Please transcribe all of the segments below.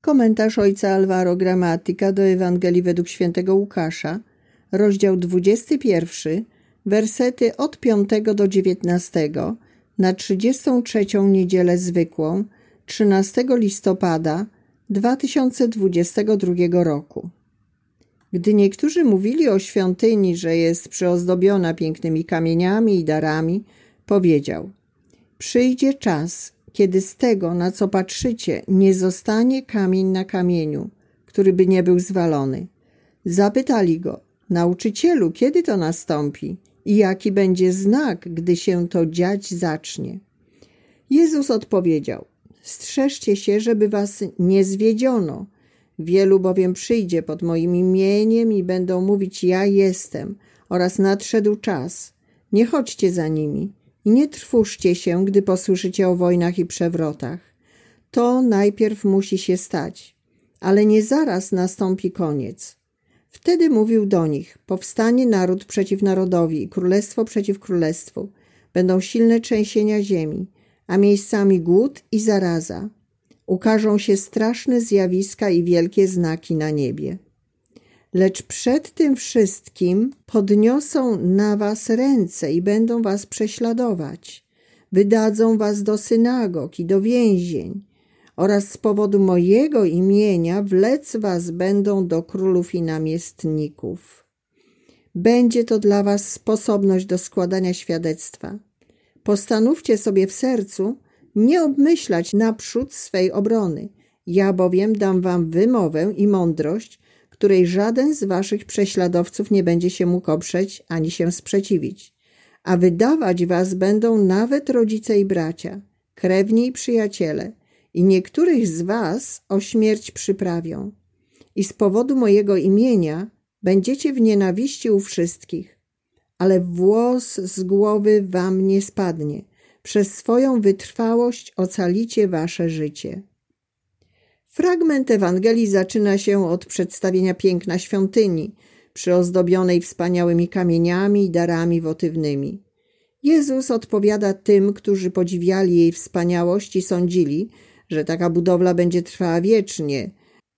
Komentarz ojca Alvaro Gramatyka do Ewangelii według świętego Łukasza, rozdział 21, wersety od 5 do 19 na 33 niedzielę zwykłą 13 listopada 2022 roku. Gdy niektórzy mówili o świątyni, że jest przyozdobiona pięknymi kamieniami i darami, powiedział: Przyjdzie czas, kiedy z tego, na co patrzycie, nie zostanie kamień na kamieniu, który by nie był zwalony. Zapytali go: Nauczycielu, kiedy to nastąpi i jaki będzie znak, gdy się to dziać zacznie? Jezus odpowiedział: Strzeżcie się, żeby was nie zwiedziono. Wielu bowiem przyjdzie pod moim imieniem i będą mówić: Ja jestem, oraz nadszedł czas. Nie chodźcie za nimi i nie trwóżcie się, gdy posłyszycie o wojnach i przewrotach. To najpierw musi się stać, ale nie zaraz nastąpi koniec. Wtedy mówił do nich: Powstanie naród przeciw narodowi i królestwo przeciw królestwu. Będą silne trzęsienia ziemi, a miejscami głód i zaraza. Ukażą się straszne zjawiska i wielkie znaki na niebie. Lecz przed tym wszystkim podniosą na was ręce i będą was prześladować. Wydadzą was do synagog i do więzień oraz z powodu mojego imienia wlec was będą do królów i namiestników. Będzie to dla was sposobność do składania świadectwa. Postanówcie sobie w sercu nie obmyślać naprzód swej obrony. Ja bowiem dam wam wymowę i mądrość, której żaden z waszych prześladowców nie będzie się mógł oprzeć ani się sprzeciwić. A wydawać was będą nawet rodzice i bracia, krewni i przyjaciele, i niektórych z was o śmierć przyprawią. I z powodu mojego imienia będziecie w nienawiści u wszystkich, ale włos z głowy wam nie spadnie. Przez swoją wytrwałość ocalicie wasze życie. Fragment Ewangelii zaczyna się od przedstawienia piękna świątyni, przyozdobionej wspaniałymi kamieniami i darami wotywnymi. Jezus odpowiada tym, którzy podziwiali jej wspaniałość i sądzili, że taka budowla będzie trwała wiecznie,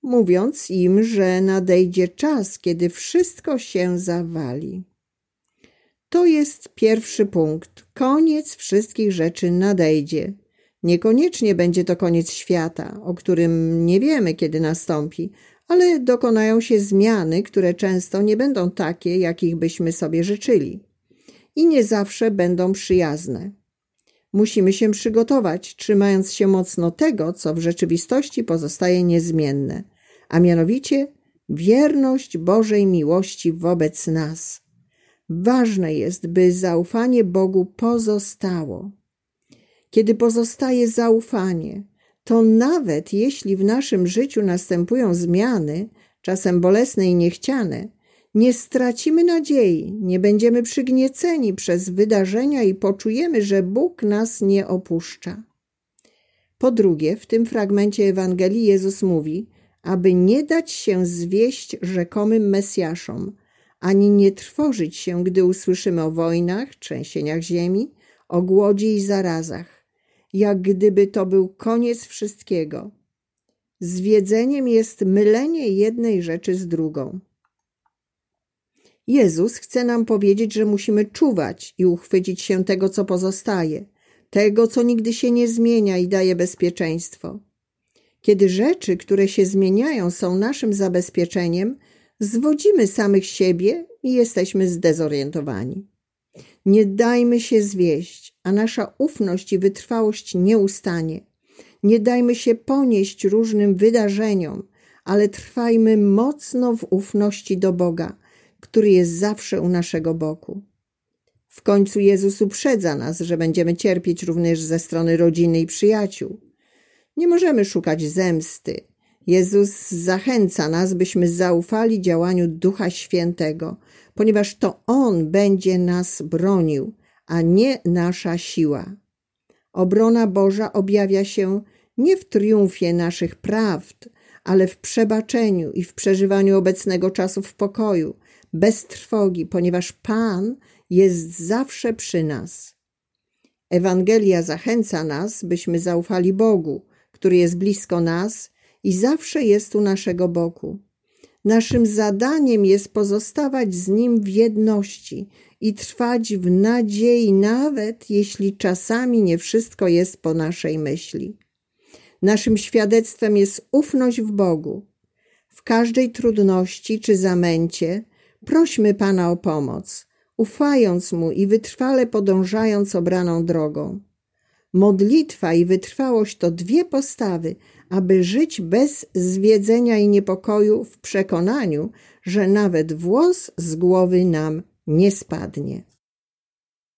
mówiąc im, że nadejdzie czas, kiedy wszystko się zawali. To jest pierwszy punkt. Koniec wszystkich rzeczy nadejdzie. Niekoniecznie będzie to koniec świata, o którym nie wiemy, kiedy nastąpi, ale dokonają się zmiany, które często nie będą takie, jakich byśmy sobie życzyli. I nie zawsze będą przyjazne. Musimy się przygotować, trzymając się mocno tego, co w rzeczywistości pozostaje niezmienne, a mianowicie wierność Bożej miłości wobec nas. Ważne jest, by zaufanie Bogu pozostało. Kiedy pozostaje zaufanie, to nawet jeśli w naszym życiu następują zmiany, czasem bolesne i niechciane, nie stracimy nadziei, nie będziemy przygnieceni przez wydarzenia i poczujemy, że Bóg nas nie opuszcza. Po drugie, w tym fragmencie Ewangelii Jezus mówi, aby nie dać się zwieść rzekomym Mesjaszom, ani nie trwożyć się, gdy usłyszymy o wojnach, trzęsieniach ziemi, o głodzie i zarazach, jak gdyby to był koniec wszystkiego. Zwiedzeniem jest mylenie jednej rzeczy z drugą. Jezus chce nam powiedzieć, że musimy czuwać i uchwycić się tego, co pozostaje, tego, co nigdy się nie zmienia i daje bezpieczeństwo. Kiedy rzeczy, które się zmieniają, są naszym zabezpieczeniem, zwodzimy samych siebie i jesteśmy zdezorientowani. Nie dajmy się zwieść, a nasza ufność i wytrwałość nie ustanie. Nie dajmy się ponieść różnym wydarzeniom, ale trwajmy mocno w ufności do Boga, który jest zawsze u naszego boku. W końcu Jezus uprzedza nas, że będziemy cierpieć również ze strony rodziny i przyjaciół. Nie możemy szukać zemsty. Jezus zachęca nas, byśmy zaufali działaniu Ducha Świętego, ponieważ to On będzie nas bronił, a nie nasza siła. Obrona Boża objawia się nie w triumfie naszych prawd, ale w przebaczeniu i w przeżywaniu obecnego czasu w pokoju, bez trwogi, ponieważ Pan jest zawsze przy nas. Ewangelia zachęca nas, byśmy zaufali Bogu, który jest blisko nas i zawsze jest u naszego boku. Naszym zadaniem jest pozostawać z Nim w jedności i trwać w nadziei, nawet jeśli czasami nie wszystko jest po naszej myśli. Naszym świadectwem jest ufność w Bogu. W każdej trudności czy zamęcie prośmy Pana o pomoc, ufając Mu i wytrwale podążając obraną drogą. Modlitwa i wytrwałość to dwie postawy, aby żyć bez zwiedzenia i niepokoju w przekonaniu, że nawet włos z głowy nam nie spadnie.